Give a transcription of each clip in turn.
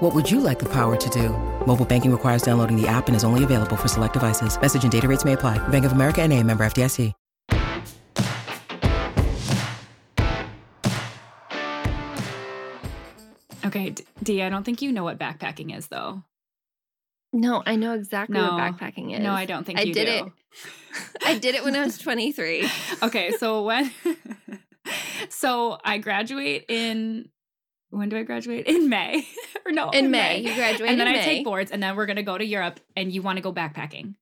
What would you like the power to do? Mobile banking requires downloading the app and is only available for select devices. Message and data rates may apply. Bank of America and a member FDIC. Okay, D, D, I don't think you know what backpacking is, though. No, I know exactly No. what backpacking is. No, I don't think I you did do. it. I did it when I was 23. okay, so when so I graduate in when do I graduate? In May. or no, In May. You graduate And then in I May. take boards and then we're gonna go to Europe and you wanna go backpacking.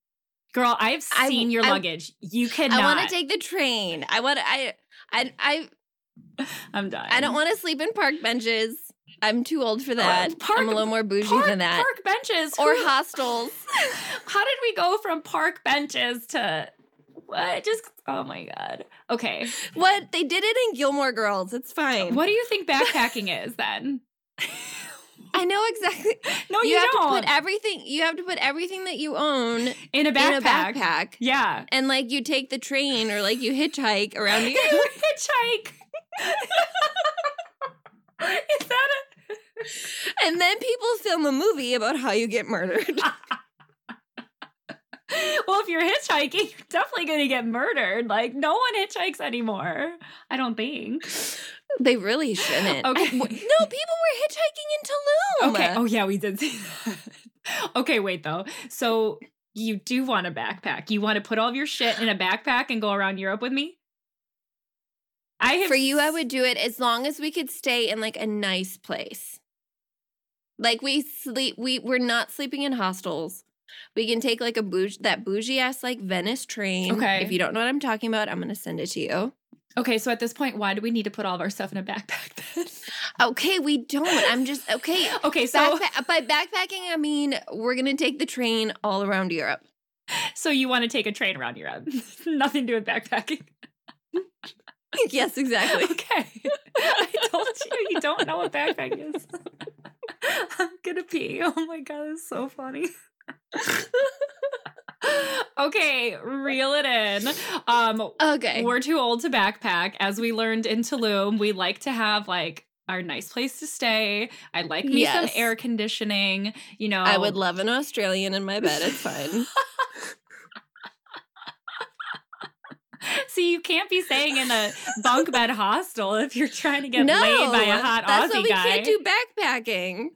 Girl, I've I- seen your I- luggage. You cannot. I want to take the train. I want to I I I I'm done. I don't want to sleep in park benches. I'm too old for that. park- I'm a little more bougie park, than that. Park benches Or hostels. How did we go from park benches to what? Just oh my god. Okay. What? They did it in Gilmore Girls. It's fine. What do you think backpacking is then? I know exactly. No, you, you, have don't. to put everything. You have to put everything that you own in a backpack. in a backpack. Yeah. And like you take the train or like you hitchhike around the. You hitchhike. is that a and then people film a movie about how you get murdered. If you're hitchhiking, you're definitely going to get murdered. Like, no one hitchhikes anymore. I don't think. they really shouldn't. Okay. I- no, people were hitchhiking in Tulum. Okay. Oh, yeah, we did see that. okay, wait, though. So, you do want a backpack. You want to put all of your shit in a backpack and go around Europe with me? I have For you, I would do it as long as we could stay in like a nice place. Like we sleep, we we're not sleeping in hostels. We can take like a bougie, that bougie ass like Venice train. Okay. If you don't know what I'm talking about, I'm gonna send it to you. Okay, so at this point, why do we need to put all of our stuff in a backpack then? Okay, we don't. I'm just okay. okay, so Backpa- by backpacking, I mean we're gonna take the train all around Europe. so you want to take a train around Europe? Nothing to do with backpacking. yes, exactly. Okay. I told you you don't know what backpack is. I'm gonna pee. Oh my god, it's so funny. okay, reel it in. Um Okay. we're too old to backpack. As we learned in Tulum, we like to have like our nice place to stay. I like me Yes. some air conditioning. You know, I would love an Australian in my bed. It's fine. See, you can't be staying in a bunk bed hostel if you're trying to get no, laid by a hot that's Aussie why we guy. can't do backpacking.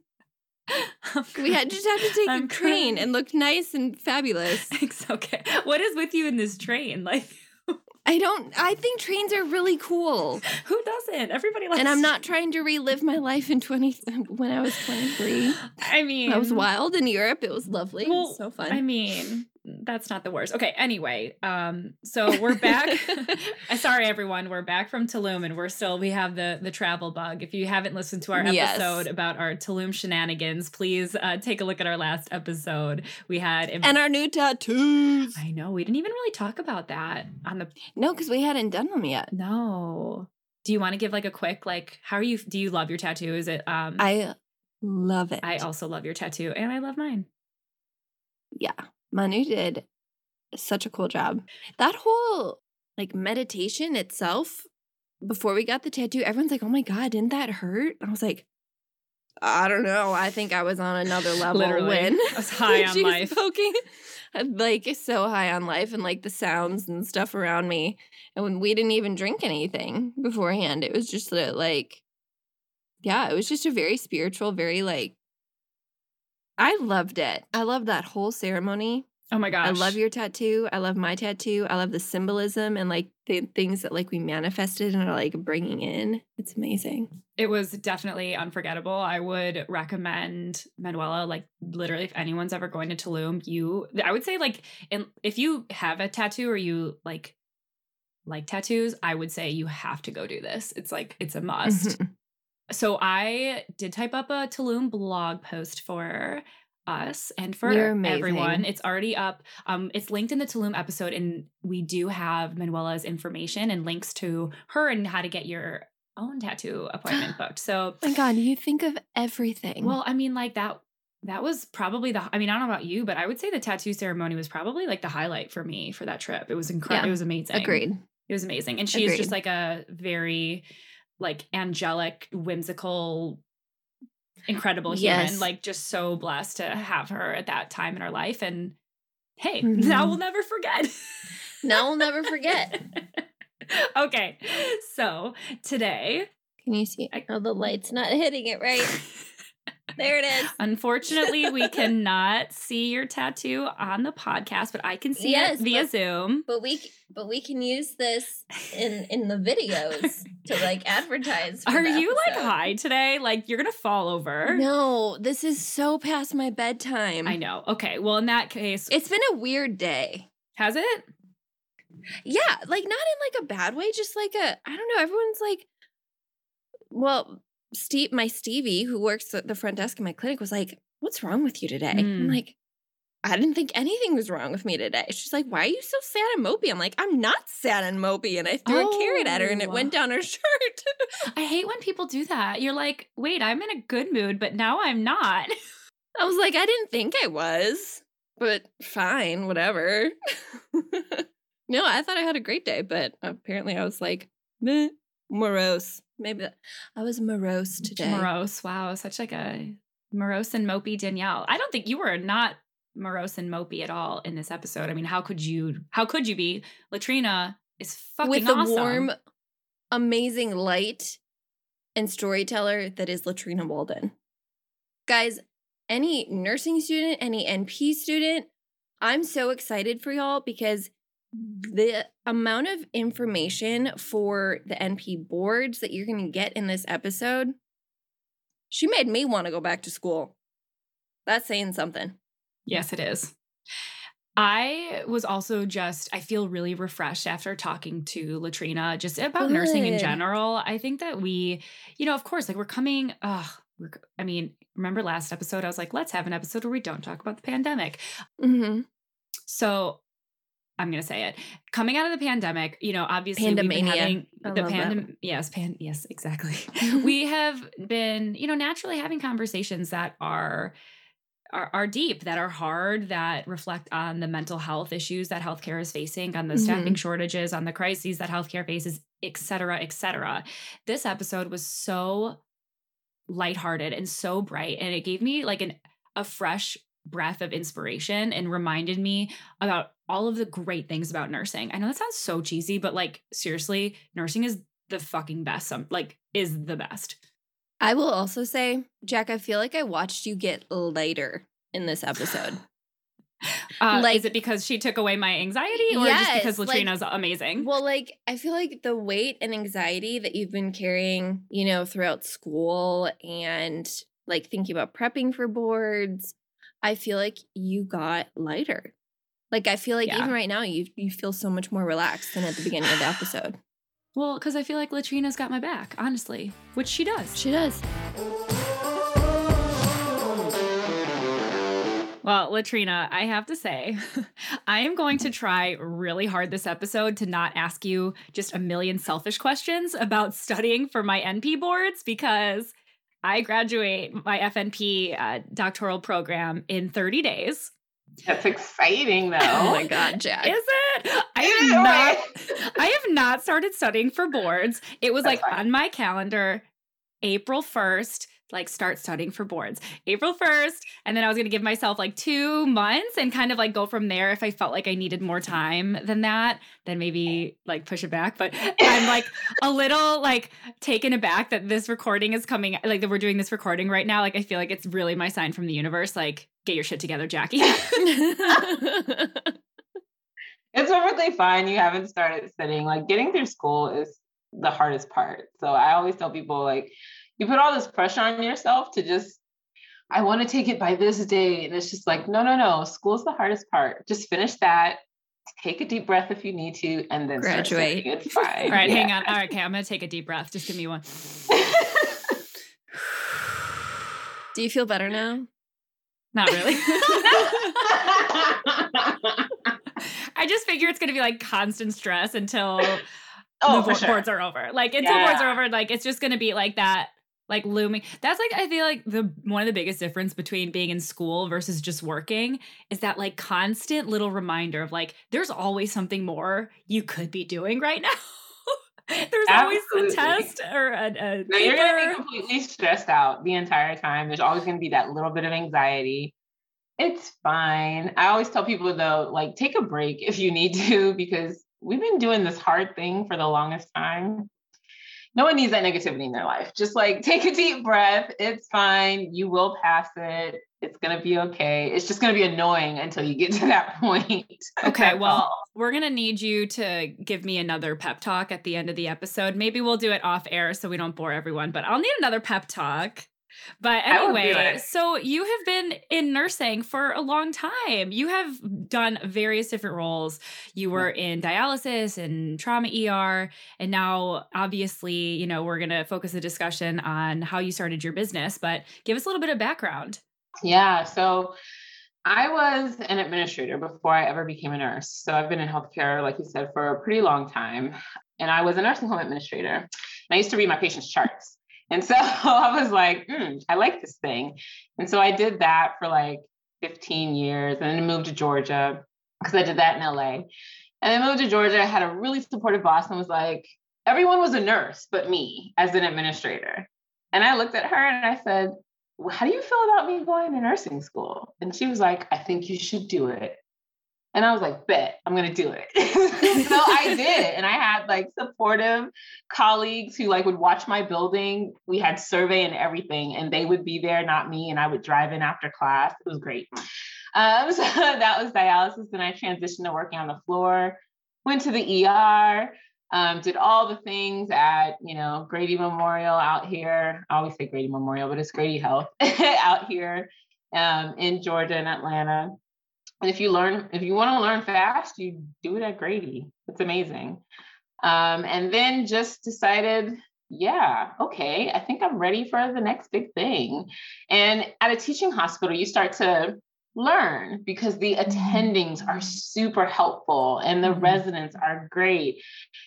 We had just have to take I'm a train crying. and look nice and fabulous. It's okay. What is with you in this train? Like, I don't. I think trains are really cool, who doesn't? Everybody likes. and I'm not trying to relive my life in twenty when I was twenty three. I mean, I was wild in Europe. It was lovely. it Well, was so fun. I mean, that's not the worst. Okay. Anyway, um, so we're back. Sorry, everyone. We're back from Tulum, and we're still we have the the travel bug. If you haven't listened to our Yes. episode about our Tulum shenanigans, please uh, take a look at our last episode. We had and our new tattoos. I know we didn't even really talk about that on the No, because we hadn't done them yet. no. Do you want to give like a quick like how are you? Do you love your tattoo? Is it um? I love it. I also love your tattoo, and I love mine. yeah, Manu did such a cool job. That whole like meditation itself, before we got the tattoo, everyone's like, "Oh my god, didn't that hurt?" I was like, "I don't know. I think I was on another level Literally. when I was high on life. Poking, like so high on life and like the sounds and stuff around me. And when we didn't even drink anything beforehand, it was just that like, yeah, it was just a very spiritual, very like. I loved it. I loved that whole ceremony. Oh my gosh! I love your tattoo. I love my tattoo. I love the symbolism and like the things that like we manifested and are like bringing in. It's amazing. It was definitely unforgettable. I would recommend Manuela. Like literally, if anyone's ever going to Tulum, you I would say like in, if you have a tattoo or you like like tattoos, I would say you have to go do this. It's like it's a must. Mhm. So I did type up a Tulum blog post for us and for everyone. It's already up. Um, it's linked in the Tulum episode, and we do have Manuela's information and links to her and how to get your own tattoo appointment booked. So, Oh my God, you think of everything. well, I mean, like that. That was probably the. I mean, I don't know about you, but I would say the tattoo ceremony was probably like the highlight for me for that trip. It was incredible. Yeah. It was amazing. agreed. It was amazing. And she is just like a very like angelic, whimsical, incredible human. Yes. Like just so blessed to have her at that time in her life. And hey, Mhm. now we'll never forget. Now we'll never forget. okay. So today Can you see? I- Oh, the light's not hitting it right. There it is. Unfortunately, we cannot see your tattoo on the podcast, but I can see Yes, it via but- Zoom. But we but we can use this in in the videos to like advertise. for Are you like high today? Like you're gonna fall over. No, this is so past my bedtime. I know. Okay. Well, in that case, It's been a weird day. has it? Yeah, like not in like a bad way, just like a I don't know, everyone's like well, Steve my Stevie, who works at the front desk in my clinic, was like, What's wrong with you today? I'm Mm. like, I didn't think anything was wrong with me today. She's like, Why are you so sad and mopey? I'm like, I'm not sad and mopey. And I threw a carrot at her and it Oh. went down her shirt. I hate when people do that. You're like, wait, I'm in a good mood, but now I'm not. I was like, I didn't think I was, but fine, whatever. no, I thought I had a great day, but apparently I was like, meh, morose. Maybe that, I was morose today. Morose. Wow. Such like a morose and mopey Danielle. I don't think you were not morose and mopey at all in this episode. I mean, how could you, how could you be? Latrina is fucking With the awesome. warm, amazing light and storyteller that is Latrina Walden. Guys, any nursing student, any NP student, I'm so excited for y'all because the amount of information for the NP boards that you're going to get in this episode, she made me want to go back to school. That's saying something. Yes, it is. I was also just, I feel really refreshed after talking to Latrina just about nursing in general. I think that we, you know, of course, like we're coming, uh, we're, I mean, remember last episode? I was like, let's have an episode where we don't talk about the pandemic. Mm-hmm. So I'm going to say it. Coming out of the pandemic, you know, obviously Pandemania. having the pandemic. Yes, pan, yes, exactly. we have been, you know, naturally having conversations that are are, are deep, that are hard, that reflect on the mental health issues that healthcare is facing, on the staffing shortages, on the crises that healthcare faces, et cetera, et cetera. This episode was so lighthearted and so bright, and it gave me like an a fresh breath of inspiration and reminded me about all of the great things about nursing. I know that sounds so cheesy, but like seriously, nursing is the fucking best. Some like is the best. I will also say, Jack, I feel like I watched you get lighter in this episode. Uh, Like- is it because she took away my anxiety, or just because Yes, like- Latrina's amazing? Well, like I feel like the weight and anxiety that you've been carrying, you know, throughout school and like thinking about prepping for boards, I feel like you got lighter. Like I feel like Yeah. even right now you you feel so much more relaxed than at the beginning of the episode. Well, because I feel like Latrina's got my back, honestly, which she does. She does. Well, Latrina, I have to say, I am going to try really hard this episode to not ask you just a million selfish questions about studying for my NP boards because I graduate my FNP uh, doctoral program in 30 days. That's exciting, though. Oh my god, Jack. Is it? I Is have it? not. I have not started studying for boards. It was That's like fine. on my calendar, April 1st, like start studying for boards. April 1st. And then I was going to give myself like two months and kind of like go from there. If I felt like I needed more time than that, then maybe like push it back. But I'm like a little like taken aback that this recording is coming, like that we're doing this recording right now. Like I feel like it's really my sign from the universe. Like, get your shit together, Jackie. It's perfectly fine. You haven't started studying. Like getting through school is the hardest part. So I always tell people like you put all this pressure on yourself to just I want to take it by this day. And it's just like, no, no, no. School's the hardest part. Just finish that. Take a deep breath if you need to, and then Graduate. studying. It's fine. All right, Yeah. hang on. All right, okay, I'm gonna take a deep breath. Just give me one. Do you feel better now? Not really. I just figure it's going to be like constant stress until oh, the for sure. boards are over. Like until boards are over, like it's just going to be like that like looming. That's like I feel like the one of the biggest difference between being in school versus just working is that like constant little reminder of like there's always something more you could be doing right now. there's always a test or a, a No, you're going to be completely stressed out the entire time. There's always going to be that little bit of anxiety. It's fine. I always tell people though, like take a break if you need to, because we've been doing this hard thing for the longest time. No one needs that negativity in their life. Just like take a deep breath. It's fine. You will pass it. It's going to be okay. It's just going to be annoying until you get to that point. Okay, well, all. we're going to need you to give me another pep talk at the end of the episode. Maybe we'll do it off air so we don't bore everyone, but I'll need another pep talk. But I will do anyway, so you have been in nursing for a long time. You have done various different roles. You were in dialysis and trauma ER, and now obviously, you know, we're going to focus the discussion on how you started your business, but give us a little bit of background. Yeah. So I was an administrator before I ever became a nurse. So I've been in healthcare, like you said, for a pretty long time. And I was a nursing home administrator. And I used to read my patients' charts. And so I was like, hmm, I like this thing. And so I did that for like 15 years and then moved to Georgia because I did that in LA. And then moved to Georgia. I had a really supportive boss and was like, everyone was a nurse but me as an administrator. And I looked at her and I said, well, how do you feel about me going to nursing school? And she was like, I think you should do it. And I was like, bet, I'm gonna do it. so I did. And I had like supportive colleagues who like would watch my building. We had survey and everything, and they would be there, not me. And I would drive in after class. It was great. Um, so that was dialysis. Then I transitioned to working on the floor, went to the ER, um, did all the things at you know Grady Memorial out here. I always say Grady Memorial, but it's Grady Health out here um, in Georgia and Atlanta. And if you learn, if you want to learn fast, you do it at Grady. It's amazing. Um, and then just decided, yeah, okay, I think I'm ready for the next big thing. And at a teaching hospital, you start to learn because the attendings are super helpful and the Mhm. residents are great.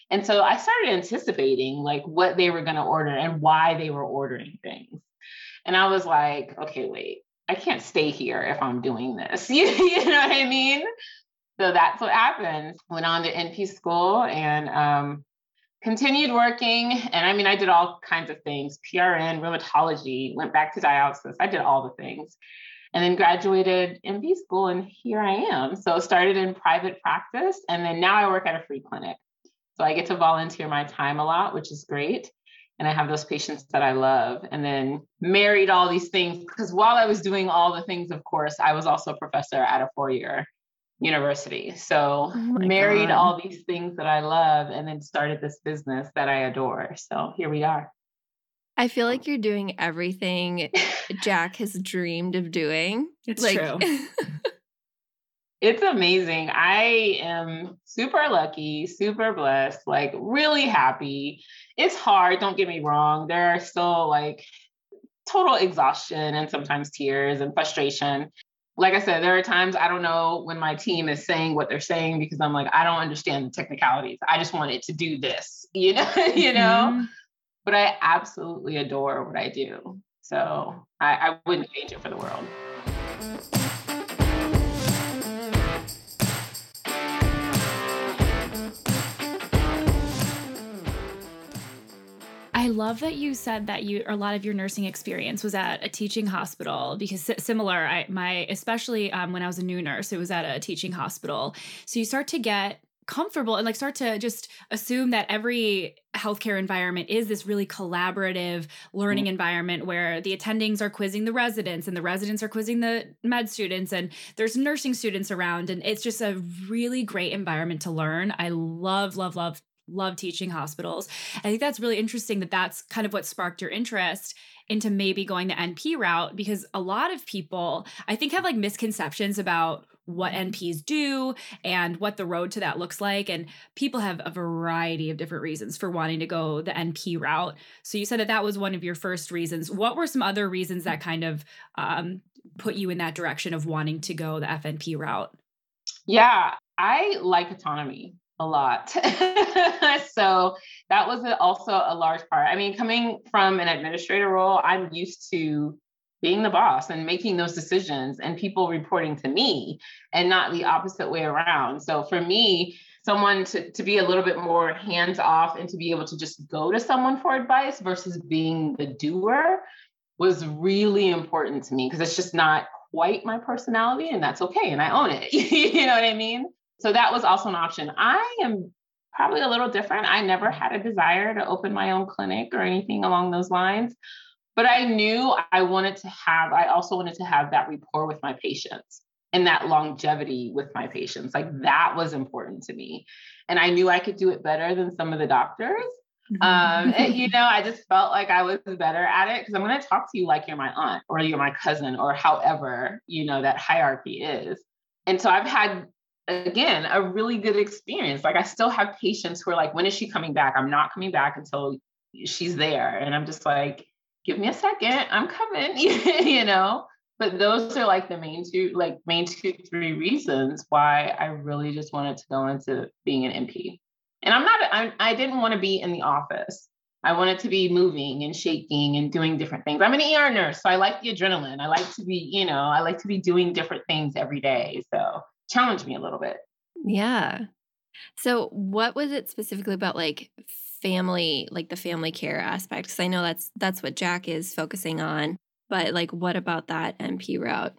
And so I started anticipating like what they were going to order and why they were ordering things. And I was like, okay, wait, I can't stay here if I'm doing this. you, you know what I mean? So that's what happened. Went on to NP school and um, continued working. And I mean, I did all kinds of things PRN, rheumatology, went back to dialysis. I did all the things. And then graduated NP school, and here I am. So started in private practice, and then now I work at a free clinic. So I get to volunteer my time a lot, which is great. And I have those patients that I love. And then married all these things because while I was doing all the things, of course, I was also a professor at a four year university. So Oh married God. all these things that I love and then started this business that I adore. So here we are. I feel like you're doing everything Jack has dreamed of doing. It's like, true. It's amazing. I am super lucky, super blessed, like really happy. It's hard, don't get me wrong. There are still like total exhaustion and sometimes tears and frustration. Like I said, there are times I don't know when my team is saying what they're saying because I'm like, I don't understand the technicalities. I just want it to do this, you know, you know. Mhm. But I absolutely adore what I do. So I, I wouldn't change it for the world. I love that you said that you a lot of your nursing experience was at a teaching hospital because similar I my especially um, when I was a new nurse it was at a teaching hospital so you start to get comfortable and like start to just assume that every healthcare environment is this really collaborative learning environment where the attendings are quizzing the residents and the residents are quizzing the med students and there's nursing students around and it's just a really great environment to learn. I love love love love teaching hospitals. I think that's really interesting that that's kind of what sparked your interest into maybe going the NP route because a lot of people I think have like misconceptions about what NPs do and what the road to that looks like and people have a variety of different reasons for wanting to go the NP route. So you said that that was one of your first reasons. What were some other reasons that kind of um, put you in that direction of wanting to go the FNP route? Yeah, I like autonomy a lot. so that was also a large part. I mean, coming from an administrator role, I'm used to being the boss and making those decisions and people reporting to me and not the opposite way around. So for me, someone to, to be a little bit more hands off and to be able to just go to someone for advice versus being the doer was really important to me because it's just not quite my personality and that's okay and I own it. you know what I mean? So that was also an option. I am probably a little different. I never had a desire to open my own clinic or anything along those lines. But I knew I wanted to have, I also wanted to have that rapport with my patients and that longevity with my patients. Like that was important to me. And I knew I could do it better than some of the doctors. um, and, you know, I just felt like I was better at it because I'm going to talk to you like you're my aunt or you're my cousin or however, you know, that hierarchy is. And so I've had, again, a really good experience. Like I still have patients who are like, when is she coming back? I'm not coming back until she's there. And I'm just like, give me a second, I'm coming, you know? But those are like the main two, like main two, three reasons why I really just wanted to go into being an NP And I'm not, I, I didn't want to be in the office. I wanted to be moving and shaking and doing different things. I'm an ER nurse, so I like the adrenaline. I like to be, you know, I like to be doing different things every day. So challenge me a little bit. Yeah. So what was it specifically about like family like the family care aspect because i know that's that's what jack is focusing on but like what about that NP route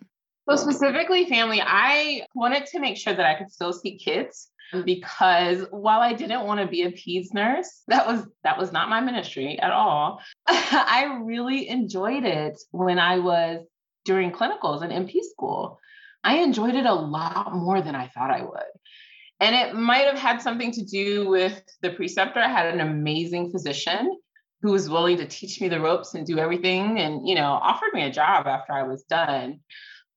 so specifically family i wanted to make sure that i could still see kids because while i didn't want to be a peds nurse that was that was not my ministry at all i really enjoyed it when i was during clinicals and NP school i enjoyed it a lot more than i thought i would and it might have had something to do with the preceptor. I had an amazing physician who was willing to teach me the ropes and do everything and, you know, offered me a job after I was done.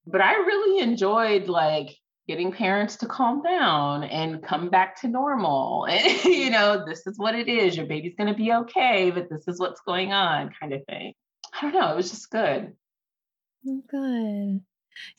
But I really enjoyed like getting parents to calm down and come back to normal. And, you know, this is what it is. Your baby's going to be okay, but this is what's going on, kind of thing. I don't know. It was just good. Good.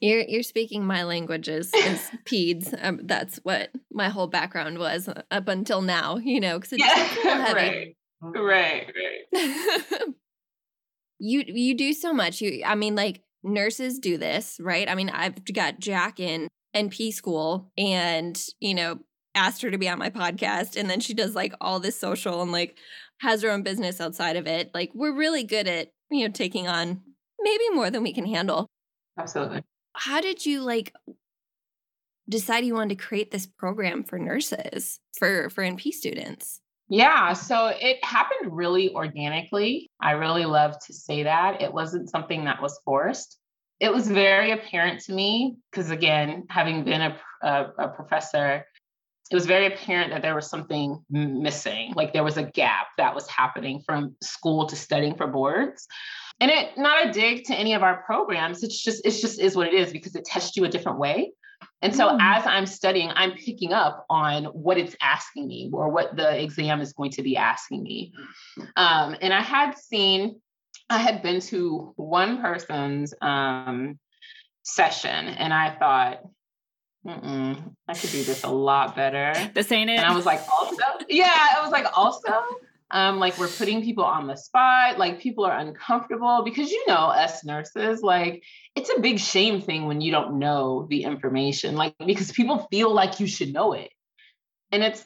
You're you're speaking my languages as peds. Um, that's what my whole background was uh, up until now. You know, because it's yeah, right, right, right. you you do so much. You, I mean, like nurses do this, right? I mean, I've got Jack in NP school, and you know, asked her to be on my podcast, and then she does like all this social and like has her own business outside of it. Like, we're really good at you know taking on maybe more than we can handle. Absolutely. How did you like decide you wanted to create this program for nurses for for NP students? Yeah, so it happened really organically. I really love to say that. It wasn't something that was forced. It was very apparent to me because, again, having been a, a, a, professor, it was very apparent that there was something missing. Like there was a gap that was happening from school to studying for boards and it not a dig to any of our programs it's just it's just is what it is because it tests you a different way and so mm. as i'm studying i'm picking up on what it's asking me or what the exam is going to be asking me um, and i had seen i had been to one person's um, session and i thought Mm-mm, I could do this a lot better. This ain't it. And I was like, also, yeah, I was like, also, um, like we're putting people on the spot, like people are uncomfortable because you know, us nurses, like it's a big shame thing when you don't know the information, like because people feel like you should know it. And it's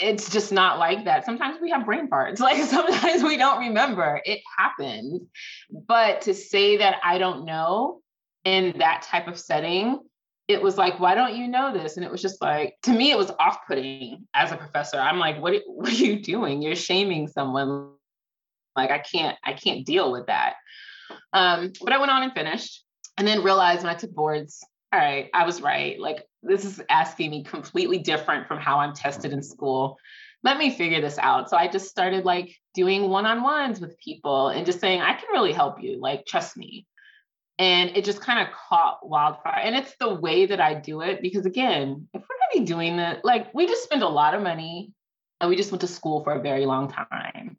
it's just not like that. Sometimes we have brain farts. Like sometimes we don't remember. It happens. But to say that I don't know in that type of setting it was like, why don't you know this? And it was just like, to me, it was off putting as a professor. I'm like, what, what are you doing? You're shaming someone. Like, I can't, I can't deal with that. Um, but I went on and finished and then realized when I took boards, all right, I was right. Like, this is asking me completely different from how I'm tested in school. Let me figure this out. So I just started like doing one on ones with people and just saying, I can really help you. Like, trust me and it just kind of caught wildfire and it's the way that i do it because again if we're going to be doing that like we just spend a lot of money and we just went to school for a very long time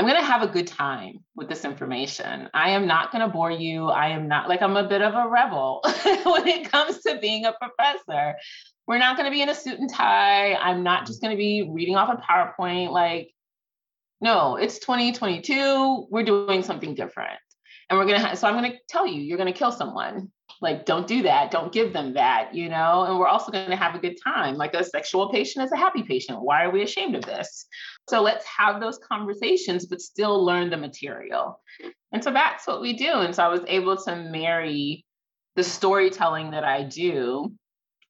I'm going to have a good time with this information. I am not going to bore you. I am not like I'm a bit of a rebel when it comes to being a professor. We're not going to be in a suit and tie. I'm not just going to be reading off a PowerPoint. Like, no, it's 2022. We're doing something different. And we're to, ha- so I'm to tell you, you're to kill someone. Like, don't do that. Don't give them that, you know? And we're also to have a good time. Like, a sexual patient is a happy patient. Why are we ashamed of this? So let's have those conversations, but still learn the material. And so that's what we do. And so I was able to marry the storytelling that I do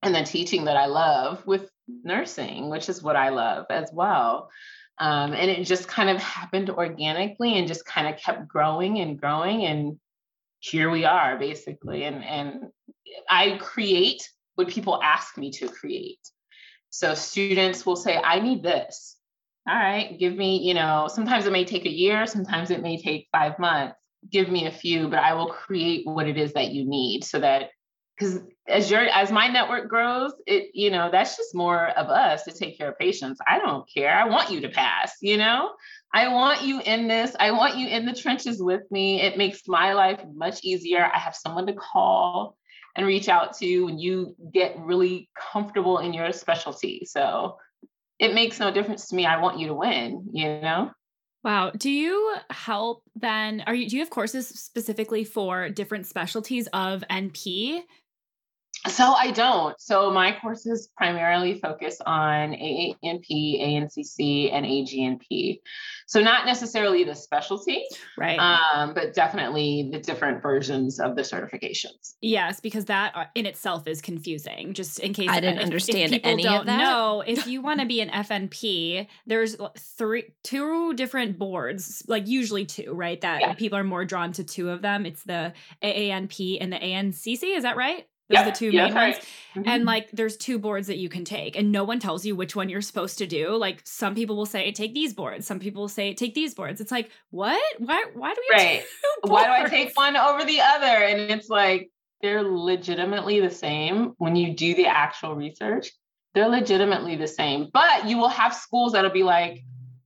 and the teaching that I love with nursing, which is what I love as well. Um, and it just kind of happened organically and just kind of kept growing and growing. And here we are basically. And, and I create what people ask me to create. So students will say, I need this all right, give me, you know, sometimes it may take a year, sometimes it may take five months. Give me a few, but I will create what it is that you need so that because as your as my network grows, it, you know, that's just more of us to take care of patients. I don't care. I want you to pass, you know. I want you in this. I want you in the trenches with me. It makes my life much easier. I have someone to call and reach out to when you get really comfortable in your specialty. So it makes no difference to me. I want you to win, you know? Wow. Do you help then? Are you do you have courses specifically for different specialties of NP? So I don't. So my courses primarily focus on AANP, ANCC, and AGNP. So not necessarily the specialty, right? Um, but definitely the different versions of the certifications. Yes, because that uh, in itself is confusing. Just in case I didn't if, understand if people any don't of that. know, if you want to be an FNP, there's three, two different boards, like usually two, right? That Yeah. people are more drawn to two of them. It's the AANP and the ANCC. Is that right? Those Yeah, are the two yeah, main ones. right. And mm-hmm. like there's two boards that you can take and no one tells you which one you're supposed to do. Like some people will say take these boards, some people will say take these boards. It's like, what? Why why do we Right. why do I take one over the other? And it's like they're legitimately the same when you do the actual research. They're legitimately the same, but you will have schools that'll be like,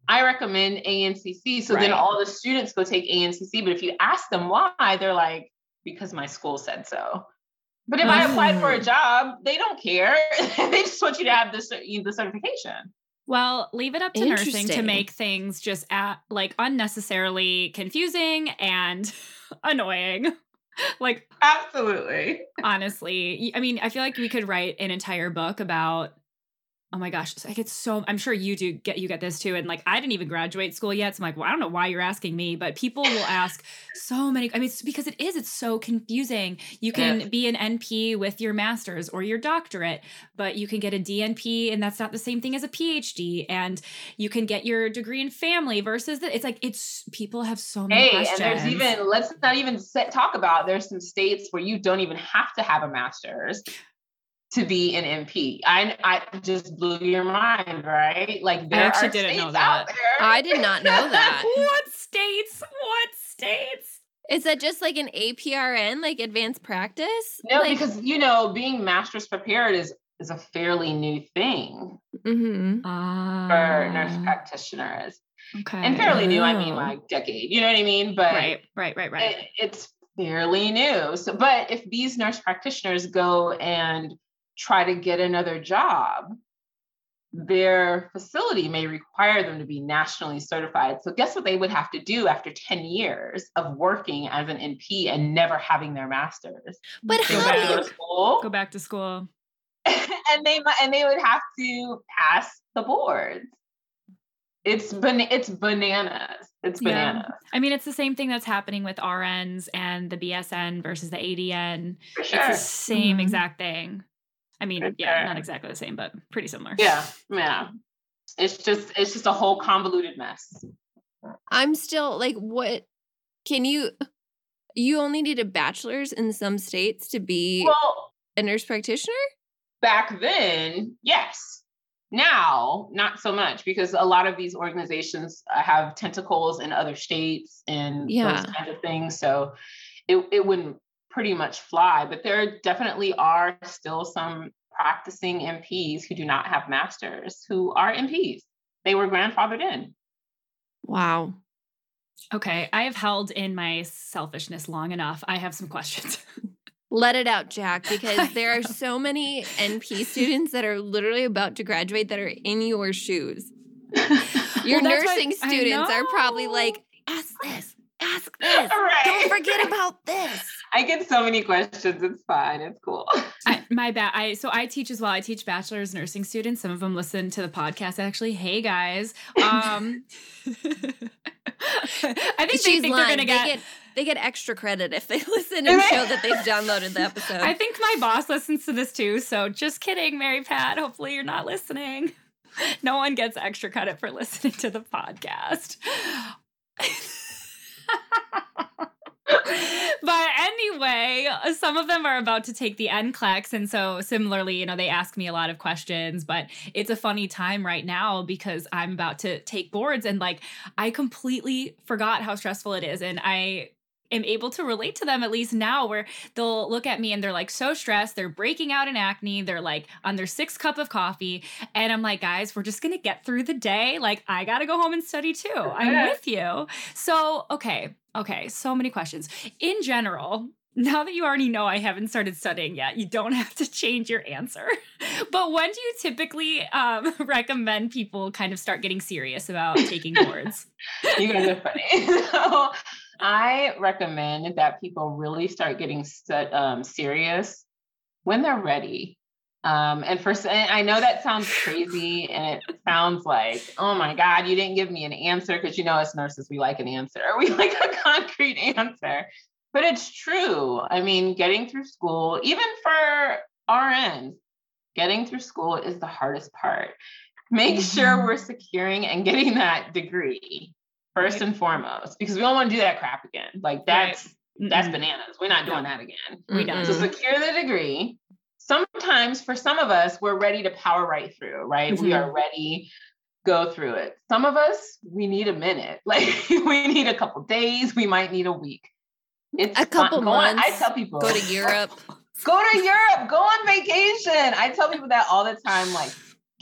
I recommend ANCC. So then all the students go take ANCC. But if you ask them why, they're like, because my school said so. But if I applied for a Mm. job, they don't care. they just want you to have the, the certification. Well, leave it up to nursing to make things just at, like unnecessarily confusing and annoying. like Absolutely. honestly, I mean, I feel like we could write an entire book about Oh my gosh, I get so I'm sure you do get you get this too. And like I didn't even graduate school yet. So I'm like, well, I don't know why you're asking me, but people will ask so many. I mean, it's because it is, it's so confusing. You can Yes. be an NP with your master's or your doctorate, but you can get a DNP and that's not the same thing as a PhD. And you can get your degree in family versus the, it's like it's people have so many Hey, questions. and there's even let's not even set, talk about there's some states where you don't even have to have a master's to be an NP. I I just blew your mind, right? Like there actually are didn't know states that. out there. I did not know that. what states? What states? Is that just like an APRN, like advanced practice? no, like, because you know, being master's prepared is is a fairly new thing Mhm. for nurse Ah, practitioners. Okay. And fairly new, I mean Oh. like decade. You know what I mean? But right, right, right, right. it- it's fairly new. So, but if these nurse practitioners go and try to get another job, their facility may require them to be nationally certified. So, guess what they would have to do after 10 years of working as an NP and never having their master's? But They Go would how do to you go school, Go back to school. and they and they would have to pass the boards. It's ban- it's bananas. It's Yeah. bananas. I mean, it's the same thing that's happening with RNs and the BSN versus the ADN. For It's sure. the same Mhm. exact thing. I mean, For yeah, not exactly the same, but pretty similar. Yeah, yeah. It's just it's just a whole convoluted mess. I'm still like, what can you? You only need a bachelor's in some states to be Well, a nurse practitioner. back then, yes. Now, not so much because a lot of these organizations uh, have tentacles in other states and Yeah. those kinds of things. So it, it wouldn't pretty much fly. But there definitely are still some practicing NPs who do not have masters who are NPs. They were grandfathered in. Wow. Okay, I have held in my selfishness long enough. I have some questions. Let it out, Jack, because there are so many NP students that are literally about to graduate that are in your shoes. Your Well, nursing students are probably like, ask this, ask this. Right. Don't forget about this. I get so many questions. It's fine. It's cool. I, my bad. I so I teach as well. I teach bachelor's nursing students. Some of them listen to the podcast. Actually, hey guys. Um, I think they think lying. they're gonna they get. get they get extra credit if they listen and show that they've downloaded the episode. I think my boss listens to this too. So just kidding, Mary Pat. Hopefully you're not listening. No one gets extra credit for listening to the podcast. But anyway, some of them are about to take the NCLEX. And so, similarly, you know, they ask me a lot of questions, but it's a funny time right now because I'm about to take boards and like I completely forgot how stressful it is. And I am able to relate to them at least now where they'll look at me and they're like so stressed they're breaking out in acne they're like on their sixth cup of coffee and i'm like guys we're just gonna get through the day like i gotta go home and study too i'm with you so okay okay so many questions in general now that you already know I haven't started studying yet, you don't have to change your answer. But when do you typically um, recommend people kind of start getting serious about taking boards? you guys are funny. so I recommend that people really start getting stu- um, serious when they're ready. Um, and for and I know that sounds crazy, and it sounds like, oh my God, you didn't give me an answer because you know, as nurses, we like an answer. We like a concrete answer. But it's true. I mean, getting through school, even for RNs, getting through school is the hardest part. Make sure Mhm. we're securing and getting that degree first Right. and foremost, because we don't want to do that crap again. Like Right. that's that's Mm-mm. bananas. We're not doing No. that again. We don't. So secure the degree. Sometimes for some of us, we're ready to power right through, right? We Mhm. are ready, go through it. Some of us, we need a minute. Like we need a couple days, we might need a week. It's A fun- couple go on- I tell people Go to Europe. go to Europe, go on vacation. I tell people that all the time, like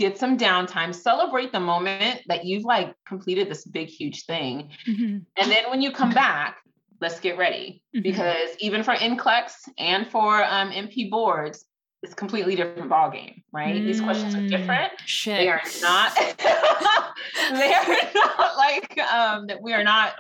get some downtime, celebrate the moment that you've like completed this big, huge thing. Mhm. And then when you come back, let's get ready. Mhm. Because even for NCLEX and for um, NP boards, it's a completely different ballgame, right? These questions are Mm, different. Shit. They are not, they are not like um, that we are not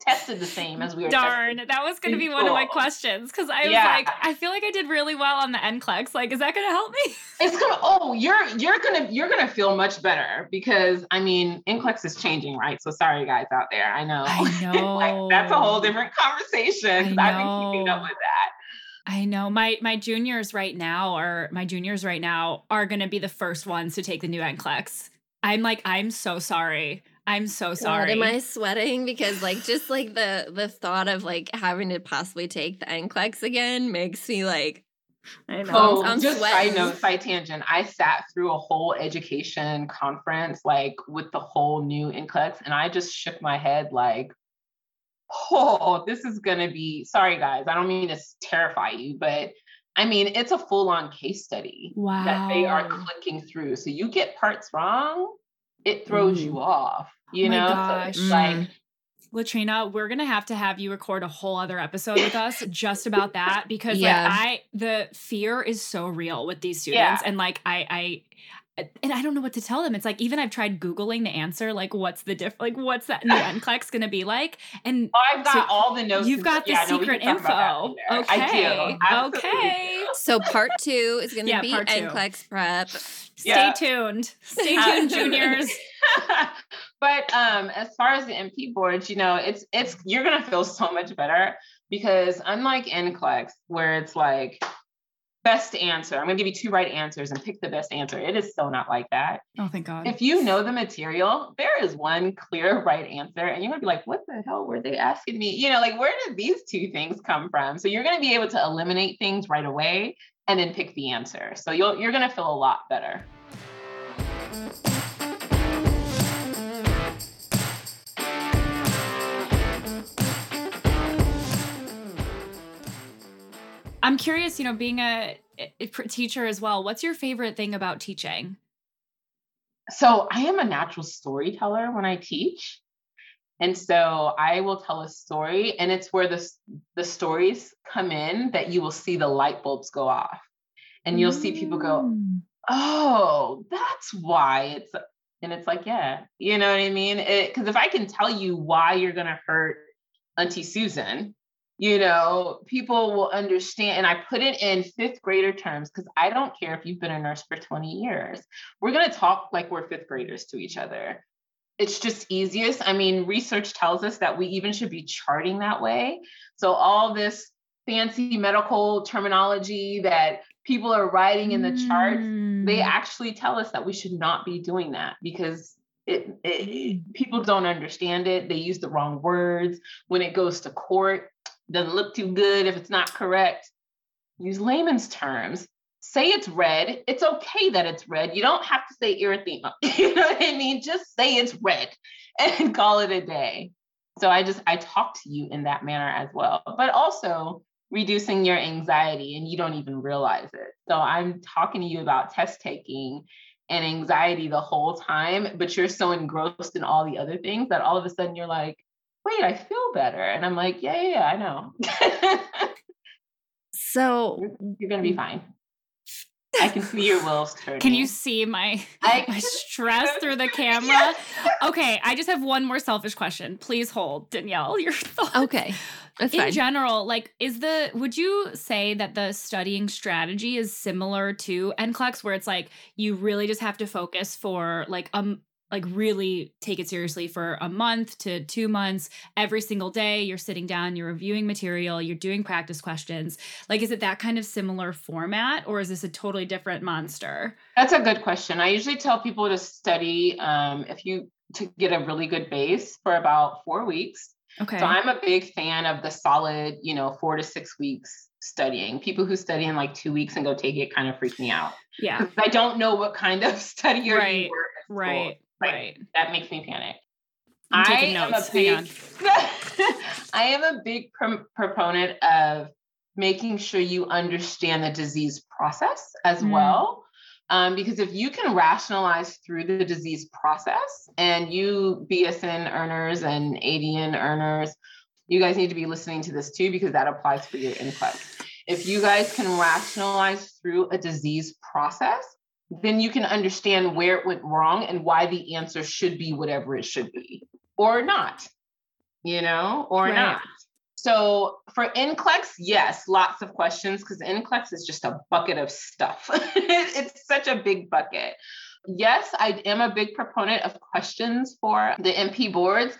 tested the same as we are Darn, that was going to be one of my questions because I was Yeah. like, I feel like I did really well on the NCLEX. Like, is that going to help me? It's gonna oh you're you're gonna you're gonna feel much better because I mean NCLEX is changing, right? So sorry guys out there. I know. I like that's a whole different conversation. I I've been keeping up know. with that. I know my my juniors right now are my juniors right now are going to be the first ones to take the new NCLEX. I'm like, I'm so sorry. I'm so God, sorry. am I sweating? Because like just like the the thought of like having to possibly take the NCLEX again makes me like I know Oh, I'm, I'm just sweating. side note, side tangent. I sat through a whole education conference like with the whole new NCLEX, and I just shook my head like, oh, this is gonna be sorry guys. I don't mean to terrify you, but I mean it's a full-on case study wow. that they are clicking through. So you get parts wrong, it throws you mm-hmm. off. You Oh my know, gosh. so it's like Mm. Latrina, we're gonna have to have you record a whole other episode with us just about that because Yeah. like I the fear is so real with these students Yeah. and like I I and I don't know what to tell them. It's like even I've tried googling the answer, like what's the diff, like what's that new NCLEX gonna be like? And oh, I've got So all the notes. you've got the Yeah, no, we can secret talk about info. that later. I Okay, do. Okay. So part two is going to Yeah, be part two. NCLEX prep. Stay Yeah. tuned. Stay tuned, juniors. but um as far as the NP boards, you know, it's it's you're gonna feel so much better because unlike NCLEX, where it's like best answer, I'm gonna give you two right answers and pick the best answer. It is still not like that. Oh, thank God. If you know the material, there is one clear right answer, and you're gonna be like, what the hell were they asking me? You know, like where did these two things come from? So you're gonna be able to eliminate things right away and then pick the answer. So you'll you're gonna feel a lot better. I'm curious, you know, being a, a teacher as well, what's your favorite thing about teaching? so I am a natural storyteller when I teach. And so I will tell a story, and it's where the, the stories come in that you will see the light bulbs go off. And you'll see people go, Mm. oh, that's why it's, and it's like, yeah, you know what I mean? Because if I can tell you why you're going to hurt Auntie Susan, you know, people will understand. And I put it in fifth grader terms because I don't care if you've been a nurse for 20 years. We're going to talk like we're fifth graders to each other. It's just easiest. I mean, research tells us that we even should be charting that way. So, all this fancy medical terminology that people are writing in the charts, they Mm. actually tell us that we should not be doing that because it, it, people don't understand it. They use the wrong words. When it goes to court, doesn't look too good if it's not correct. Use layman's terms. Say it's red. It's okay that it's red. You don't have to say erythema. you know what I mean? Just say it's red and call it a day. So I just I talk to you in that manner as well. But also reducing your anxiety and you don't even realize it. So I'm talking to you about test taking and anxiety the whole time, but you're so engrossed in all the other things that all of a sudden you're like, wait, I feel better. And I'm like, yeah, yeah, yeah I know. So you're, you're going to be fine. I can see your wheels turning. Can you see my I my stress through the camera? Yes. Okay, I just have one more selfish question. Please hold, Danielle, your thoughts. okay, that's In fine. general, like, is the would you say that the studying strategy is similar to NCLEX, where it's like you really just have to focus for like um like really take it seriously for a month to two months every single day you're sitting down you're reviewing material you're doing practice questions like is it that kind of similar format or is this a totally different monster That's a good question. I usually tell people to study um, if you to get a really good base for about four weeks. okay So I'm a big fan of the solid, you know, four to six weeks studying. People who study in like two weeks and go take it kind of freak me out. Yeah. I don't know what kind of studier Right, you were. at school. Right right That makes me panic. I'm I am notes. a big. I am a big pro- proponent of making sure you understand the disease process as Mm. well. Um, because if you can rationalize through the disease process and you BSN earners and ADN earners, you guys need to be listening to this too, because that applies for your NCLEX. If you guys can rationalize through a disease process, then you can understand where it went wrong and why the answer should be whatever it should be or not, you know, or Right. not. So for NCLEX, yes, lots of questions because NCLEX is just a bucket of stuff. it's such a big bucket. Yes, I am a big proponent of questions for the NP boards,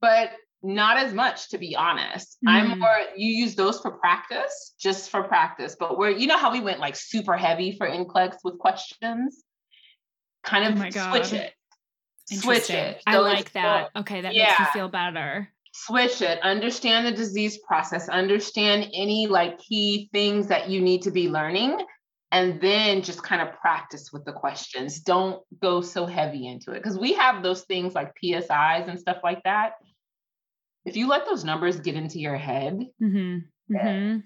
but not as much to be honest. I'm Mhm. more you use those for practice, just for practice. But where you know how we went like super heavy for NCLEX with questions? Kind Oh of God. switch it. Switch it. I like that. Okay, that makes me feel better. switch it understand the disease process understand any like key things that you need to be learning and then just kind of practice with the questions don't go so heavy into it because we have those things like psis and stuff like that if you let those numbers get into your head Mm-hmm. Mm-hmm.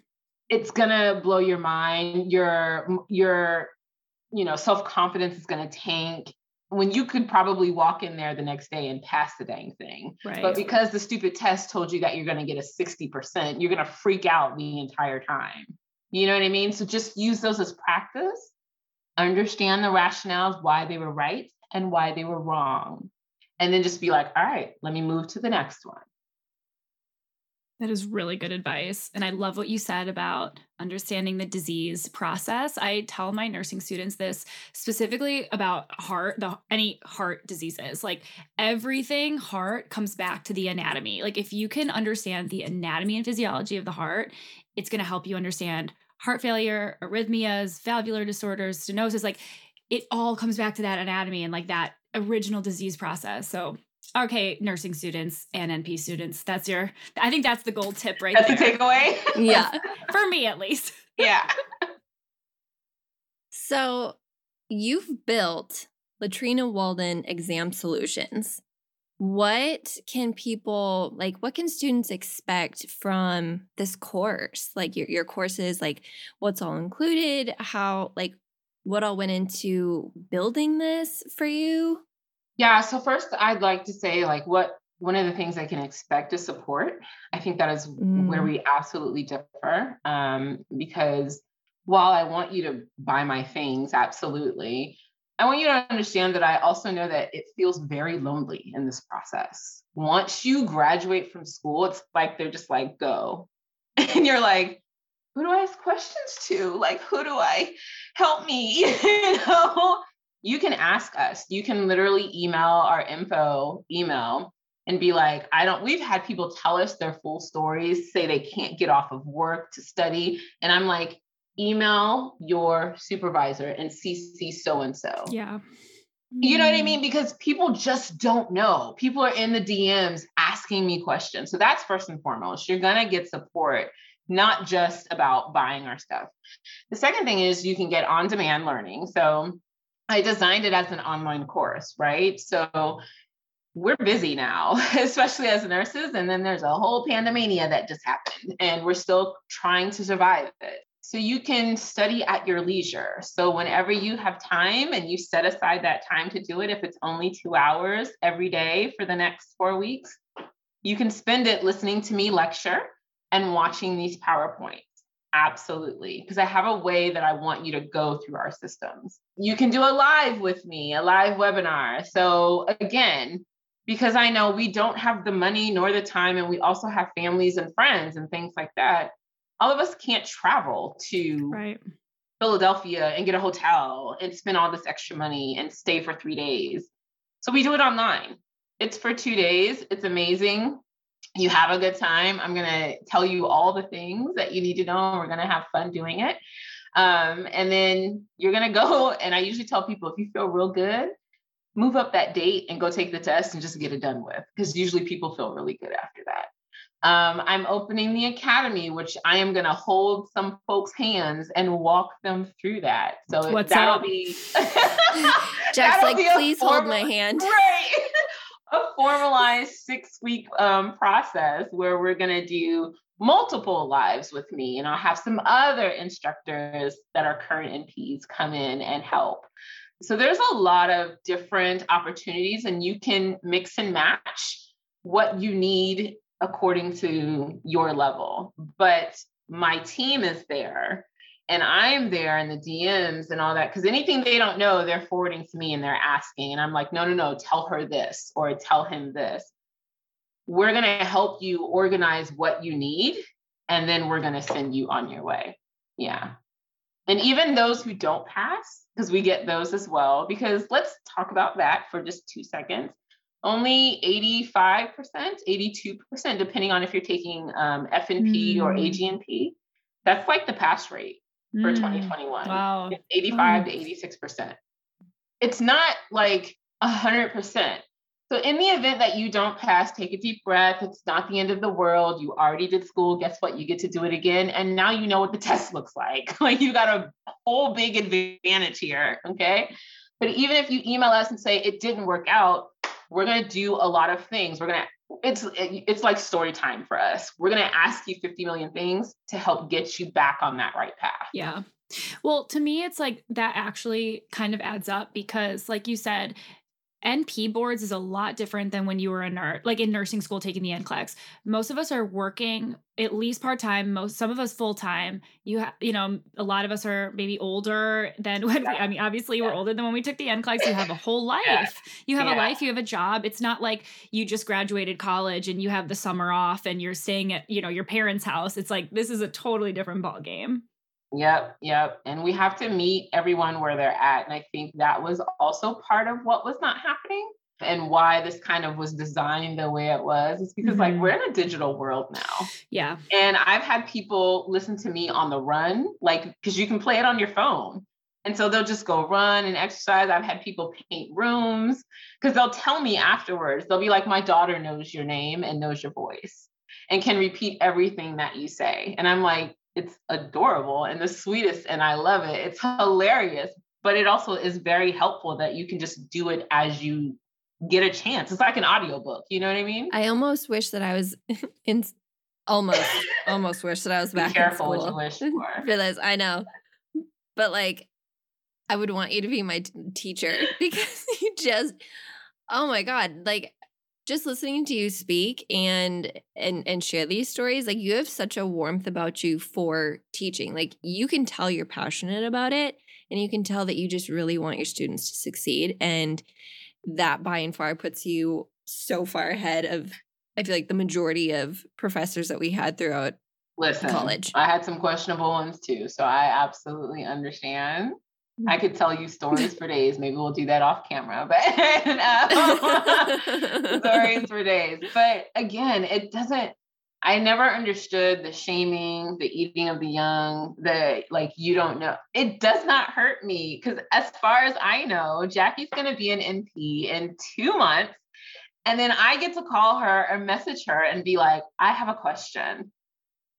it's gonna blow your mind your your you know self-confidence is gonna tank when you could probably walk in there the next day and pass the dang thing Right. but because the stupid test told you that you're going to get a 60%, you're going to freak out the entire time. You know what I mean? So just use those as practice. Understand the rationales, why they were right and why they were wrong. And then just be like, all right, let me move to the next one. That is really good advice. And I love what you said about understanding the disease process. I tell my nursing students this specifically about heart, the any heart diseases. Like everything heart comes back to the anatomy. Like if you can understand the anatomy and physiology of the heart, it's going to help you understand heart failure, arrhythmias, valvular disorders, stenosis. Like it all comes back to that anatomy and like that original disease process. So okay, nursing students and NP students, that's your I think that's the gold tip right That's the takeaway. yeah. For me at least. yeah. So you've built Latrina Walden exam solutions. What can people like what can students expect from this course? Like your your courses, like what's all included, how like what all went into building this for you? Yeah. So first I'd like to say like what one of the things I can expect is support. I think that is mm. where we absolutely differ. Um, because while I want you to buy my things, absolutely, I want you to understand that I also know that it feels very lonely in this process. Once you graduate from school, it's like they're just like, go. And you're like, who do I ask questions to? Like, who do I help me? you know, you can ask us. You can literally email our info email and be like, I don't, we've had people tell us their full stories, say they can't get off of work to study. And I'm like, email your supervisor and CC so and so. Yeah. You know what I mm-hmm. mean? Because people just don't know. People are in the DMs asking me questions. So that's first and foremost. You're going to get support, not just about buying our stuff. The second thing is you can get on demand learning. So I designed it as an online course, right? So we're busy now, especially as nurses. And then there's a whole pandemania that just happened, and we're still trying to survive it. So you can study at your leisure. So whenever you have time and you set aside that time to do it, if it's only two hours every day for the next four weeks, you can spend it listening to me lecture and watching these PowerPoints. Absolutely. Because I have a way that I want you to go through our systems. You can do a live with me, a live webinar. So, again, because I know we don't have the money nor the time, and we also have families and friends and things like that. All of us can't travel to right. Philadelphia and get a hotel and spend all this extra money and stay for three days. So we do it online. It's for two days. It's amazing you have a good time. I'm going to tell you all the things that you need to know, and we're going to have fun doing it. Um, and then you're going to go. And I usually tell people if you feel real good, move up that date and go take the test and just get it done with, because usually people feel really good after that. Um, I'm opening the academy, which I am going to hold some folks' hands and walk them through that. So What's that'll up? be. Jack's like, please hold my hand. Right a formalized six week um, process where we're going to do multiple lives with me and i'll have some other instructors that are current nps come in and help. So there's a lot of different opportunities and you can mix and match what you need according to your level. But my team is there and I'm there in the DMs and all that because anything they don't know, they're forwarding to me and they're asking. And I'm like, no, no, no, tell her this or tell him this. We're going to help you organize what you need and then we're going to send you on your way. Yeah. And even those who don't pass, because we get those as well, because let's talk about that for just two seconds. Only 85%, 82%, depending on if you're taking um, FNP mm. or AGNP. That's like the pass rate for mm, 2021. Wow. It's 85 to 86%. It's not like 100%. So, in the event that you don't pass, take a deep breath. It's not the end of the world. You already did school. Guess what? You get to do it again. And now you know what the test looks like. like, you got a whole big advantage here. Okay. But even if you email us and say it didn't work out, we're going to do a lot of things. We're going to it's it's like story time for us. We're going to ask you 50 million things to help get you back on that right path. Yeah. Well, to me it's like that actually kind of adds up because like you said, NP boards is a lot different than when you were a nurse, like in nursing school taking the NCLEX. Most of us are working at least part time. Most, some of us full time. You have, you know, a lot of us are maybe older than when. We, I mean, obviously, yeah. we're older than when we took the NCLEX. You have a whole life. Yeah. You have yeah. a life. You have a job. It's not like you just graduated college and you have the summer off and you're staying at, you know, your parents' house. It's like this is a totally different ball game. Yep, yep. And we have to meet everyone where they're at. And I think that was also part of what was not happening and why this kind of was designed the way it was. It's because mm-hmm. like we're in a digital world now. Yeah. And I've had people listen to me on the run, like because you can play it on your phone. And so they'll just go run and exercise. I've had people paint rooms because they'll tell me afterwards, they'll be like, my daughter knows your name and knows your voice and can repeat everything that you say. And I'm like, it's adorable and the sweetest and I love it. It's hilarious, but it also is very helpful that you can just do it as you get a chance. It's like an audiobook, you know what I mean? I almost wish that I was in almost almost wish that I was back in school. you wish for. Realize I know. But like I would want you to be my t- teacher because you just oh my god, like just listening to you speak and and and share these stories, like you have such a warmth about you for teaching. Like you can tell you're passionate about it and you can tell that you just really want your students to succeed and that by and far puts you so far ahead of I feel like the majority of professors that we had throughout Listen, college. I had some questionable ones too, so I absolutely understand. I could tell you stories for days. Maybe we'll do that off camera, but um, stories for days. But again, it doesn't. I never understood the shaming, the eating of the young, the like, you don't know. It does not hurt me because, as far as I know, Jackie's going to be an NP in two months. And then I get to call her or message her and be like, I have a question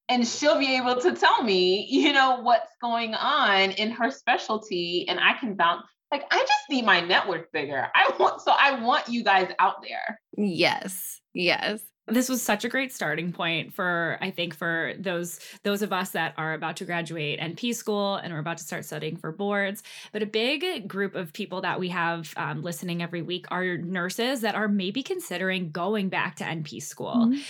and she'll be able to tell me, you know, what's going on in her specialty and I can bounce like I just need my network bigger. I want so I want you guys out there. Yes. Yes. This was such a great starting point for I think for those those of us that are about to graduate NP school and we're about to start studying for boards. But a big group of people that we have um, listening every week are nurses that are maybe considering going back to NP school. Mm-hmm.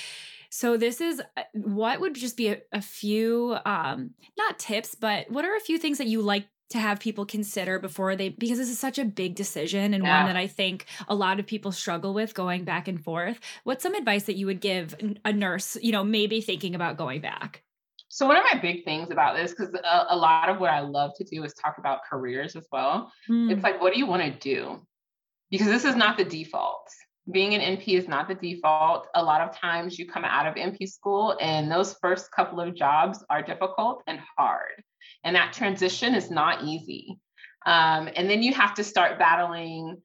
So this is uh, what would just be a, a few um not tips, but what are a few things that you like to have people consider before they because this is such a big decision and yeah. one that I think a lot of people struggle with going back and forth. What's some advice that you would give a nurse, you know, maybe thinking about going back? So one of my big things about this, because a, a, lot of what I love to do is talk about careers as well. Mm. It's like, what do you want to do? Because this is not the default being an NP is not the default. A lot of times you come out of NP school and those first couple of jobs are difficult and hard. And that transition is not easy. Um, and then you have to start battling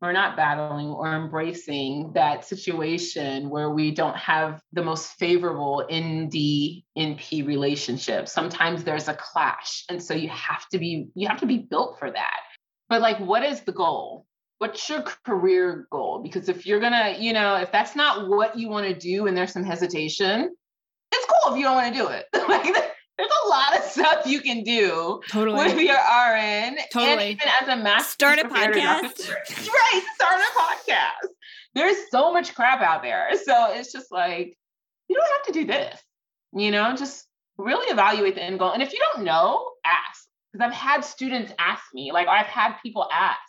or not battling or embracing that situation where we don't have the most favorable MD NP relationship. Sometimes there's a clash. And so you have to be you have to be built for that. But like what is the goal? What's your career goal? Because if you're gonna, you know, if that's not what you want to do and there's some hesitation, it's cool if you don't want to do it. like there's a lot of stuff you can do totally. with your RN. Totally. And even as a master start a podcast. right. Start a podcast. There's so much crap out there. So it's just like, you don't have to do this. You know, just really evaluate the end goal. And if you don't know, ask. Because I've had students ask me, like I've had people ask,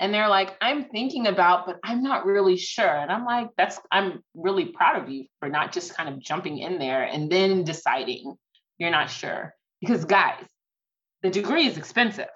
and they're like i'm thinking about but i'm not really sure. And i'm like that's i'm really proud of you for not just kind of jumping in there and then deciding you're not sure. Because guys the degree is expensive.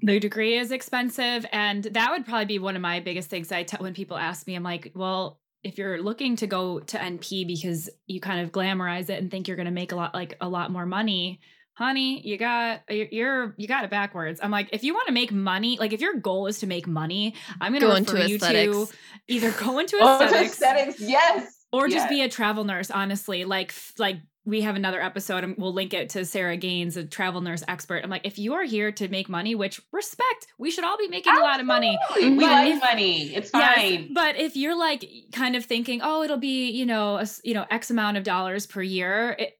The degree is expensive and that would probably be one of my biggest things i tell when people ask me i'm like well if you're looking to go to np because you kind of glamorize it and think you're going to make a lot like a lot more money honey, you got you're you got it backwards. I'm like, if you want to make money, like if your goal is to make money, I'm going to go refer you to either go into aesthetics, oh, aesthetics, yes, or yes. just be a travel nurse. Honestly, like like we have another episode and we'll link it to Sarah Gaines, a travel nurse expert. I'm like, if you are here to make money, which respect, we should all be making Absolutely. a lot of money. We but like if, money. It's fine. Yes, but if you're like kind of thinking, oh, it'll be, you know, a, you know, X amount of dollars per year, it,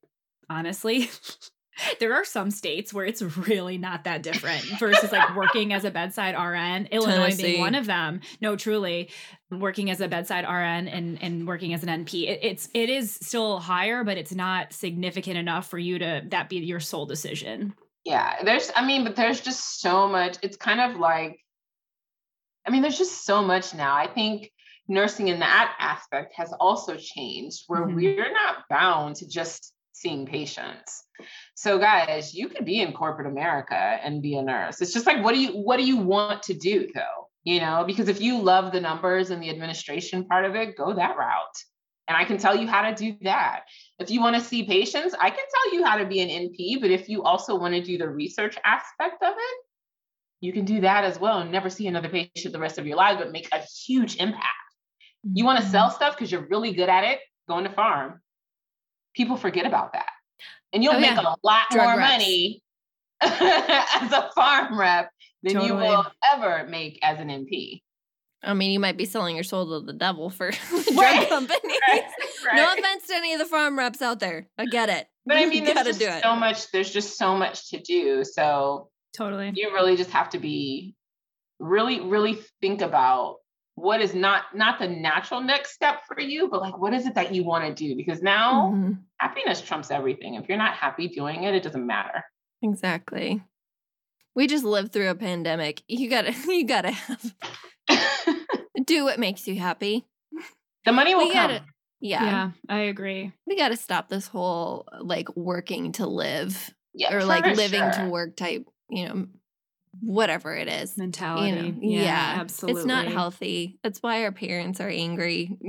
honestly, there are some states where it's really not that different versus like working as a bedside RN, Illinois Tennessee. being one of them. No, truly, working as a bedside RN and and working as an NP, it, it's it is still higher, but it's not significant enough for you to that be your sole decision. Yeah, there's I mean, but there's just so much. It's kind of like I mean, there's just so much now. I think nursing in that aspect has also changed where mm-hmm. we're not bound to just seeing patients. So guys, you could be in corporate America and be a nurse. It's just like what do you what do you want to do though? You know, because if you love the numbers and the administration part of it, go that route. And I can tell you how to do that. If you want to see patients, I can tell you how to be an NP, but if you also want to do the research aspect of it, you can do that as well and never see another patient the rest of your life, but make a huge impact. You want to sell mm-hmm. stuff because you're really good at it, go into pharm people forget about that. And you'll oh, make yeah. a lot Drug more reps. money as a pharm rep than totally. you will ever make as an NP. I mean, you might be selling your soul to the devil for drug companies. Right, right. No offense to any of the pharm reps out there. I get it. But I mean, there's just so much. There's just so much to do. So totally, you really just have to be really, really think about what is not not the natural next step for you, but like what is it that you want to do? Because now Mhm. happiness trumps everything. If you're not happy doing it, it doesn't matter. Exactly. We just lived through a pandemic. You gotta, you gotta have, do what makes you happy. the money will We come. gotta, yeah, Yeah, I agree. we gotta stop this whole like working to live Yeah, or like living to work type, you know, whatever it is. Mentality. You know, yeah, absolutely. It's not healthy. That's why our parents are angry.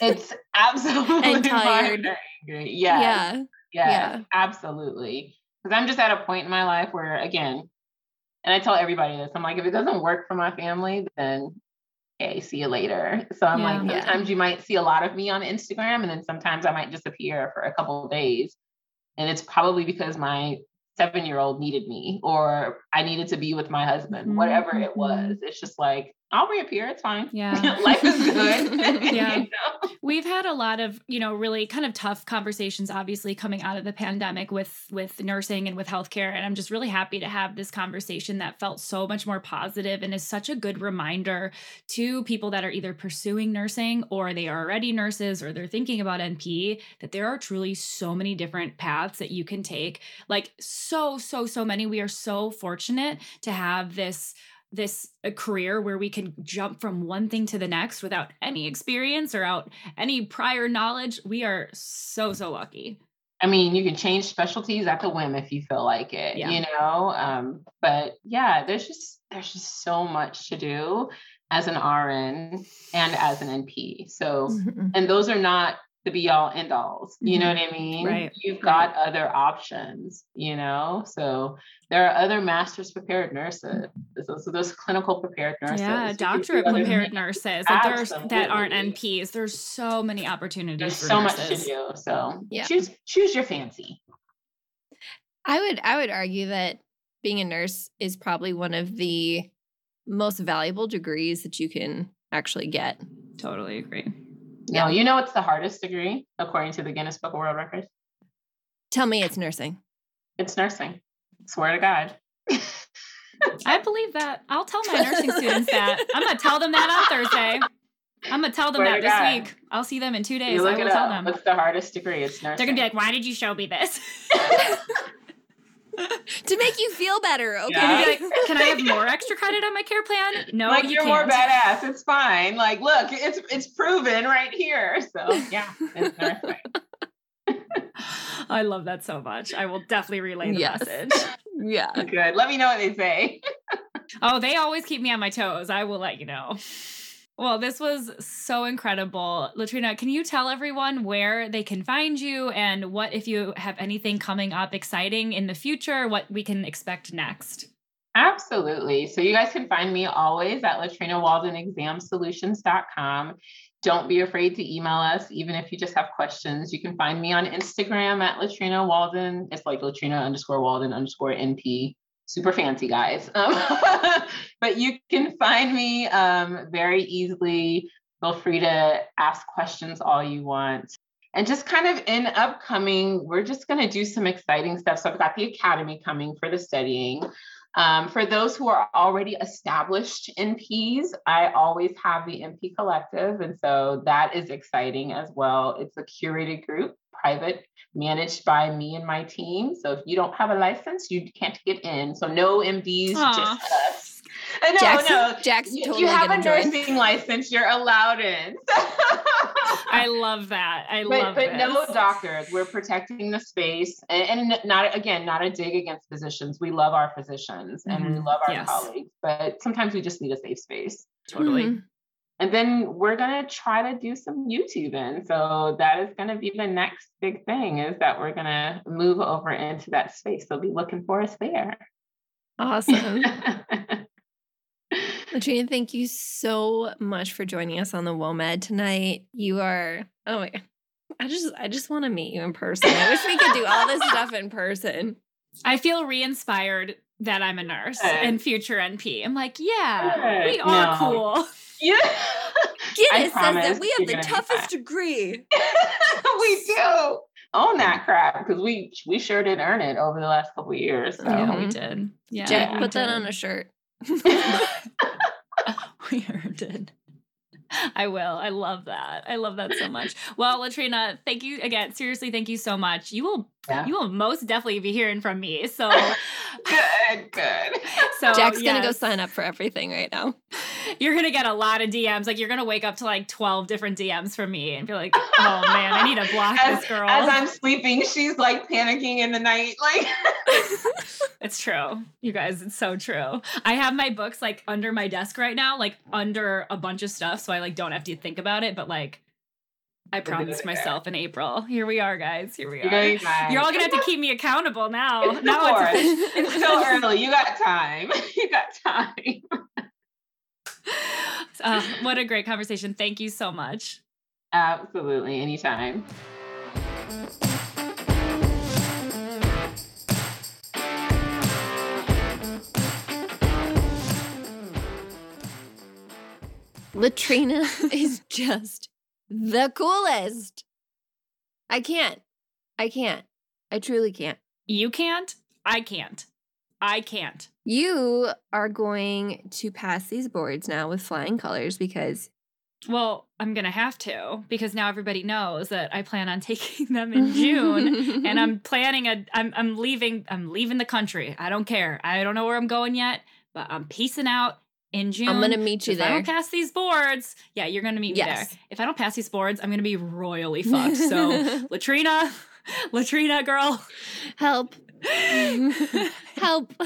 It's absolutely And tired. fine. Yes, yeah. Yes, yeah. absolutely. Because I'm just at a point in my life where, again, and I tell everybody this, I'm like, if it doesn't work for my family, then okay, see you later. So I'm like, Yeah. sometimes you might see a lot of me on Instagram, and then sometimes I might disappear for a couple of days. And it's probably because my seven year old needed me, or I needed to be with my husband, whatever it mhm. was. It's just like, I'll reappear. It's fine. Yeah. Life is good. Yeah. You know? We've had a lot of, you know, really kind of tough conversations obviously coming out of the pandemic with with nursing and with healthcare and I'm just really happy to have this conversation that felt so much more positive and is such a good reminder to people that are either pursuing nursing or they are already nurses or they're thinking about NP that there are truly so many different paths that you can take. Like so so so many. We are so fortunate to have this this a career where we can jump from one thing to the next without any experience or out any prior knowledge. We are so so lucky. I mean, you can change specialties at the whim if you feel like it, Yeah. you know. Um, but yeah, there's just there's just so much to do as an RN and as an NP. So, and those are not the be all end alls. You know mm-hmm. what I mean? Right, You've got other options, you know. So there are other masters prepared nurses. So, so those clinical prepared nurses. Yeah, who do doctorate prepared nurses. Like there's that aren't NPs. There's so many opportunities There's for so nurses. much to do. So Yeah. choose choose your fancy. I would I would argue that being a nurse is probably one of the most valuable degrees that you can actually get. Totally agree. No, you know it's the hardest degree according to the Guinness Book of World Records? Tell me it's nursing. It's nursing. Swear to God. I believe that. I'll tell my nursing students that. I'm gonna tell them that on Thursday. I'm gonna tell them Swear that this God. week. I'll see them in two days. you I look will it tell up. them. What's the hardest degree? It's nursing. They're gonna be like, "Why did you show me this?" to make you feel better, okay? Yeah. Like, "Can I have more extra credit on my care plan?" No, like you you're can't. more badass. It's fine. Like, look, it's it's proven right here. So yeah, it's nursing. I love that so much. I will definitely relay the Yes. message. yeah. Good. Let me know what they say. Oh, they always keep me on my toes. I will let you know. Well, this was so incredible. Latrina, can you tell everyone where they can find you and what if you have anything coming up exciting in the future, what we can expect next? Absolutely. So you guys can find me always at latrinawaldenexamsolutions.com. Don't be afraid to email us, even if you just have questions. You can find me on Instagram at Latrina Walden. It's like Latrina underscore Walden underscore NP. Super fancy, guys. Um, but you can find me um, very easily. Feel free to ask questions all you want. And just kind of in upcoming, we're just going to do some exciting stuff. So I've got the academy coming for the studying. Um, for those who are already established NPs, I always have the NP Collective. And so that is exciting as well. It's a curated group, private, managed by me and my team. So if you don't have a license, you can't get in. So no MDs, Aw. just us. No, Jackson, no. Jack's You, totally you have a gonna join. nursing license, you're allowed in. I love that. I but, love but no doctors. We're protecting the space, and, and not again, not a dig against physicians. We love our physicians and we Mhm. love our Yes. colleagues, but sometimes we just need a safe space. Totally. Mhm. And then we're gonna try to do some YouTubing. So that is gonna be the next big thing is that we're gonna move over into that space. So be looking for us there. Awesome. Latrina, thank you so much for joining us on the WOMED tonight. You are oh my I just I just want to meet you in person. I wish we could do all this stuff in person. I feel re-inspired that I'm a nurse Good. and future NP. I'm like, yeah, we are No. cool. yeah. Guinness says that we have the toughest degree. we do own that crap because we we sure did earn it over the last couple of years. So. Yeah, we Mhm. did. Yeah, Jack, we put that on a shirt. we earned it. I will. I love that. I love that so much. Well, Latrina, thank you again. Seriously, thank you so much. You will Yeah. you will most definitely be hearing from me. So Good, good. so Jack's gonna go sign up for everything right now. You're gonna get a lot of DMs. Like you're gonna wake up to like 12 different DMs from me and be like, oh man, I need to block As, this girl. as I'm sleeping, she's like panicking in the night. Like, It's true. You guys, it's so true. I have my books like under my desk right now, like under a bunch of stuff, so I like don't have to think about it, but like I promised myself in April. Here we are, guys. Here we are. gonna be fine. You're all gonna have to keep me accountable now. It's now it's It's still early. You got time. You got time. uh, what a great conversation. Thank you so much. Absolutely. Anytime. Latrina is just the coolest. I can't. I can't. I truly can't. You can't. I can't. I can't. You are going to pass these boards now with flying colors because Well, I'm gonna have to because now everybody knows that I plan on taking them in June. and I'm planning a I'm I'm leaving I'm leaving the country. I don't care. I don't know where I'm going yet, but I'm peacing out in June. I'm gonna meet you there. if I don't pass these boards, yeah, you're gonna meet me there. If I don't pass these boards, I'm gonna be royally fucked. So Latrina, Latrina girl. Help. Help.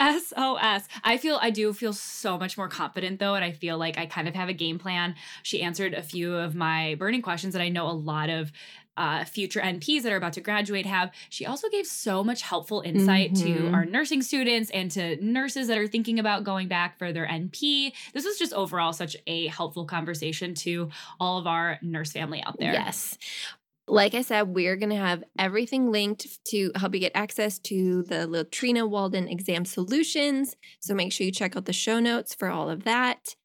SOS. I feel I do feel so much more confident though, and I feel like I kind of have a game plan. She answered a few of my burning questions that I know a lot of uh, future NPs that are about to graduate have. She also gave so much helpful insight to Mhm. our nursing students and to nurses that are thinking about going back for their NP. This was just overall such a helpful conversation to all of our nurse family out there. Yes. Like I said, we're going to have everything linked to help you get access to the Latrina Walden exam solutions. So make sure you check out the show notes for all of that.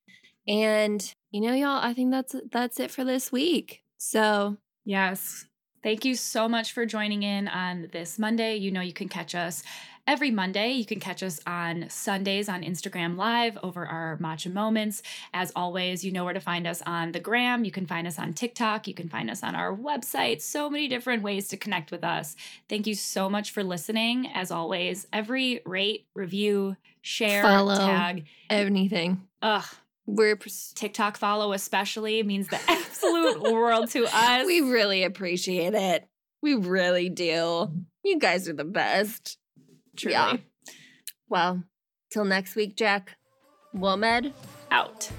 And you know, y'all, I think that's that's it for this week. So Yes. Thank you so much for joining in on this Monday. You know, you can catch us every Monday. You can catch us on Sundays on Instagram Live over our Matcha Moments. As always, you know where to find us on the gram. You can find us on TikTok. You can find us on our website. So many different ways to connect with us. Thank you so much for listening. As always, every rate, review, share, Follow. tag. anything. Ugh, We're TikTok follow especially means the absolute world to us. we really appreciate it. We really do. You guys are the best. Truly Yeah. Well, till next week, Jack. WOMED. out.